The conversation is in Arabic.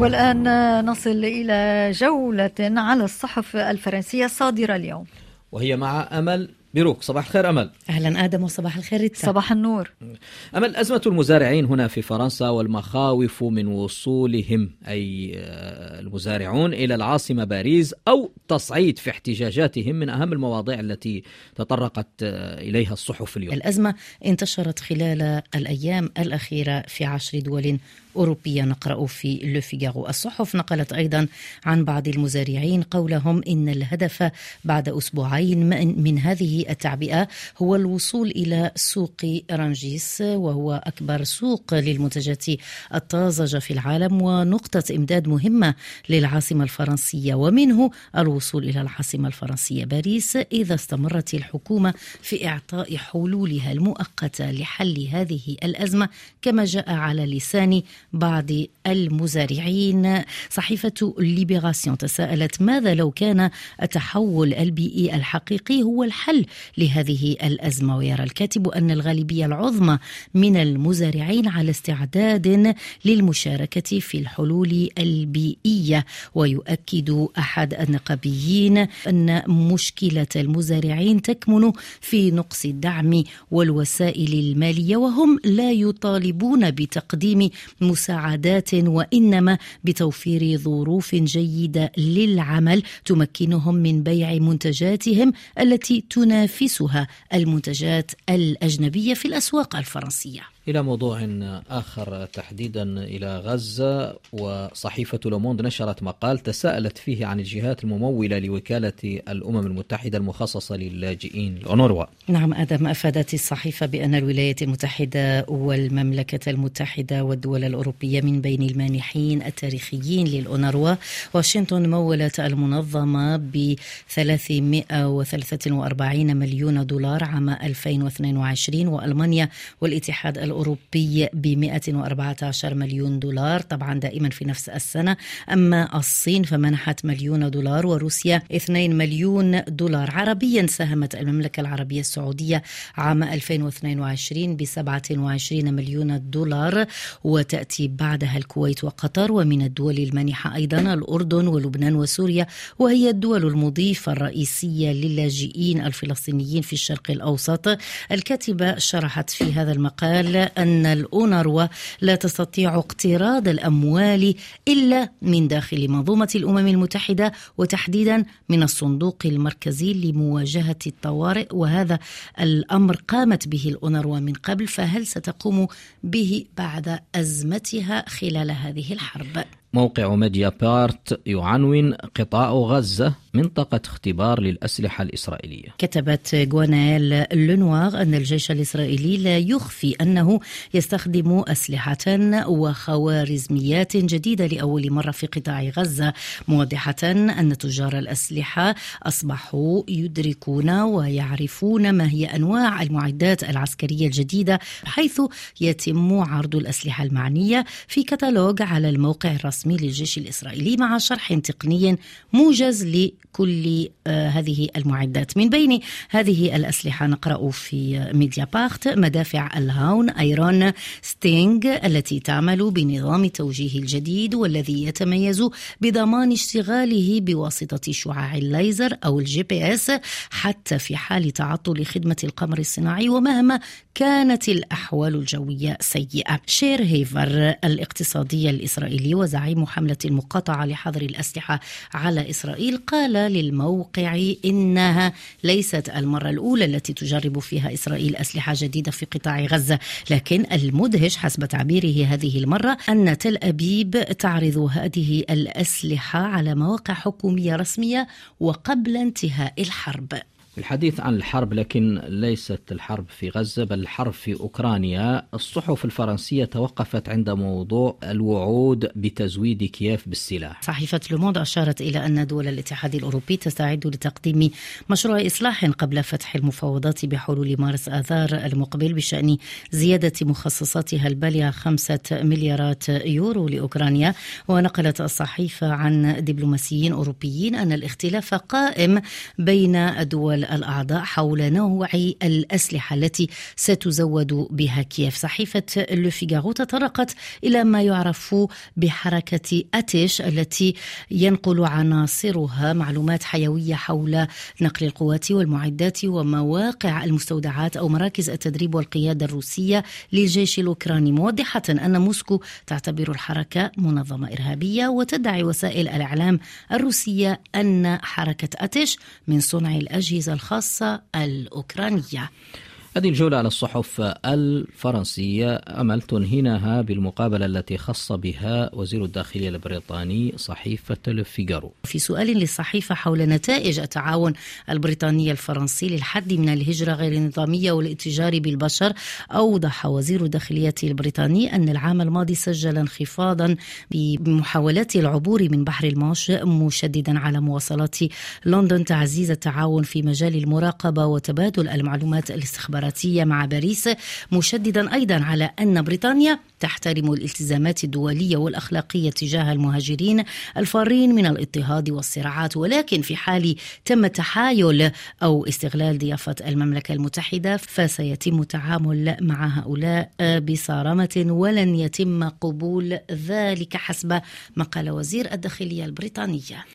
والآن نصل إلى جولة على الصحف الفرنسية الصادرة اليوم. وهي مع أمل بيروك صباح الخير أمل. أهلا آدم وصباح الخير ريتا. صباح النور. أمل أزمة المزارعين هنا في فرنسا والمخاوف من وصولهم أي آه، المزارعون إلى العاصمة باريس أو تصعيد في احتجاجاتهم من أهم المواضيع التي تطرقت آه، إليها الصحف اليوم. الأزمة انتشرت خلال الأيام الأخيرة في عشر دول أوروبية نقرأ في لوفيغارو الصحف نقلت أيضا عن بعض المزارعين قولهم إن الهدف بعد أسبوعين من هذه التعبئة هو الوصول إلى سوق رانجيس وهو أكبر سوق للمنتجات الطازجة في العالم ونقطة إمداد مهمة للعاصمة الفرنسية ومنه الوصول إلى العاصمة الفرنسية باريس إذا استمرت الحكومة في إعطاء حلولها المؤقتة لحل هذه الأزمة كما جاء على لسان بعض المزارعين. صحيفة ليبراسيون تساءلت ماذا لو كان التحول البيئي الحقيقي هو الحل لهذه الأزمة. ويرى الكاتب أن الغالبية العظمى من المزارعين على استعداد للمشاركة في الحلول البيئية. ويؤكد أحد النقابيين أن مشكلة المزارعين تكمن في نقص الدعم والوسائل المالية وهم لا يطالبون بتقديم مساعدات وإنما بتوفير ظروف جيدة للعمل. تمكنهم من بيع منتجاتهم التي تنافسها المنتجات الأجنبية في الأسواق الفرنسية. إلى موضوع آخر تحديدا إلى غزة وصحيفة لوموند نشرت مقال تساءلت فيه عن الجهات الممولة لوكالة الأمم المتحدة المخصصة للاجئين الأونروا نعم آدم أفادت الصحيفة بأن الولايات المتحدة والمملكة المتحدة والدول الأوروبية من بين المانحين التاريخيين للأونروا. واشنطن مولت المنظمة ب 343 مليون دولار عام 2022 وألمانيا والاتحاد الأوروبي ب 114 مليون دولار طبعا دائما في نفس السنة. أما الصين فمنحت مليون دولار وروسيا 2 مليون دولار. عربيا ساهمت المملكة العربية السعودية عام 2022 ب 27 مليون دولار وتأتي بعدها الكويت وقطر ومن الدول المانحة أيضا الأردن ولبنان وسوريا وهي الدول المضيفة الرئيسية للاجئين الفلسطينيين في الشرق الأوسط. الكاتبة شرحت في هذا المقال أن الأونروا لا تستطيع اقتراض الأموال إلا من داخل منظومة الأمم المتحدة وتحديدا من الصندوق المركزي لمواجهة الطوارئ وهذا الأمر قامت به الأونروا من قبل فهل ستقوم به بعد أزمتها خلال هذه الحرب؟ موقع ميديا بارت يعنون قطاع غزة منطقة اختبار للأسلحة الإسرائيلية. كتبت جوانيل لونوار أن الجيش الإسرائيلي لا يخفي أنه يستخدم أسلحة وخوارزميات جديدة لأول مرة في قطاع غزة موضحة أن تجار الأسلحة أصبحوا يدركون ويعرفون ما هي أنواع المعدات العسكرية الجديدة حيث يتم عرض الأسلحة المعنية في كتالوج على الموقع الرسمي. للجيش الإسرائيلي مع شرح تقني موجز كل آه، هذه المعدات. من بين هذه الأسلحة نقرأ في ميديا بارت مدافع الهاون Iron Sting التي تعمل بنظام توجيه الجديد والذي يتميز بضمان اشتغاله بواسطة شعاع الليزر أو ال GPS حتى في حال تعطل خدمة القمر الصناعي ومهما كانت الأحوال الجوية سيئة. شير هيفر الاقتصادي الإسرائيلي وزعيم حملة المقاطعة لحظر الأسلحة على إسرائيل قال للموقع إنها ليست المرة الأولى التي تجرب فيها إسرائيل أسلحة جديدة في قطاع غزة. لكن المدهش حسب تعبيره هذه المرة أن تل أبيب تعرض هذه الأسلحة على مواقع حكومية رسمية وقبل انتهاء الحرب. الحديث عن الحرب لكن ليست الحرب في غزة بل الحرب في أوكرانيا. الصحف الفرنسية توقفت عند موضوع الوعود بتزويد كييف بالسلاح. صحيفة لوموند أشارت إلى أن دول الاتحاد الأوروبي تستعد لتقديم مشروع إصلاح قبل فتح المفاوضات بحلول مارس آذار المقبل بشأن زيادة مخصصاتها البالغة خمسة مليارات يورو لأوكرانيا. ونقلت الصحيفة عن دبلوماسيين أوروبيين أن الاختلاف قائم بين الدول الدول الأعضاء حول نوع الأسلحة التي ستزود بها كييف. صحيفة لوفيغارو تطرقت إلى ما يعرف بحركة أتيش التي ينقل عناصرها معلومات حيوية حول نقل القوات والمعدات ومواقع المستودعات أو مراكز التدريب والقيادة الروسية للجيش الأوكراني. موضحة أن موسكو تعتبر الحركة منظمة إرهابية وتدعي وسائل الإعلام الروسية أن حركة أتش من صنع الأجهزة الخاصة الأوكرانية. هذه الجولة على الصحف الفرنسية. أمل تنهينها بالمقابلة التي خص بها وزير الداخلية البريطاني صحيفة الفيغارو في سؤال للصحيفة حول نتائج التعاون البريطاني الفرنسي للحد من الهجرة غير النظامية والاتجار بالبشر أوضح وزير الداخلية البريطاني أن العام الماضي سجل انخفاضا بمحاولات العبور من بحر الماش مشددا على مواصلات لندن تعزيز التعاون في مجال المراقبة وتبادل المعلومات الاستخبارية الاستخباراتية مع باريس مشددا أيضا على أن بريطانيا تحترم الالتزامات الدولية والأخلاقية تجاه المهاجرين الفارين من الاضطهاد والصراعات ولكن في حال تم تحايل أو استغلال ضيافة المملكة المتحدة فسيتم التعامل مع هؤلاء بصرامة ولن يتم قبول ذلك حسب ما قال وزير الداخلية البريطانية.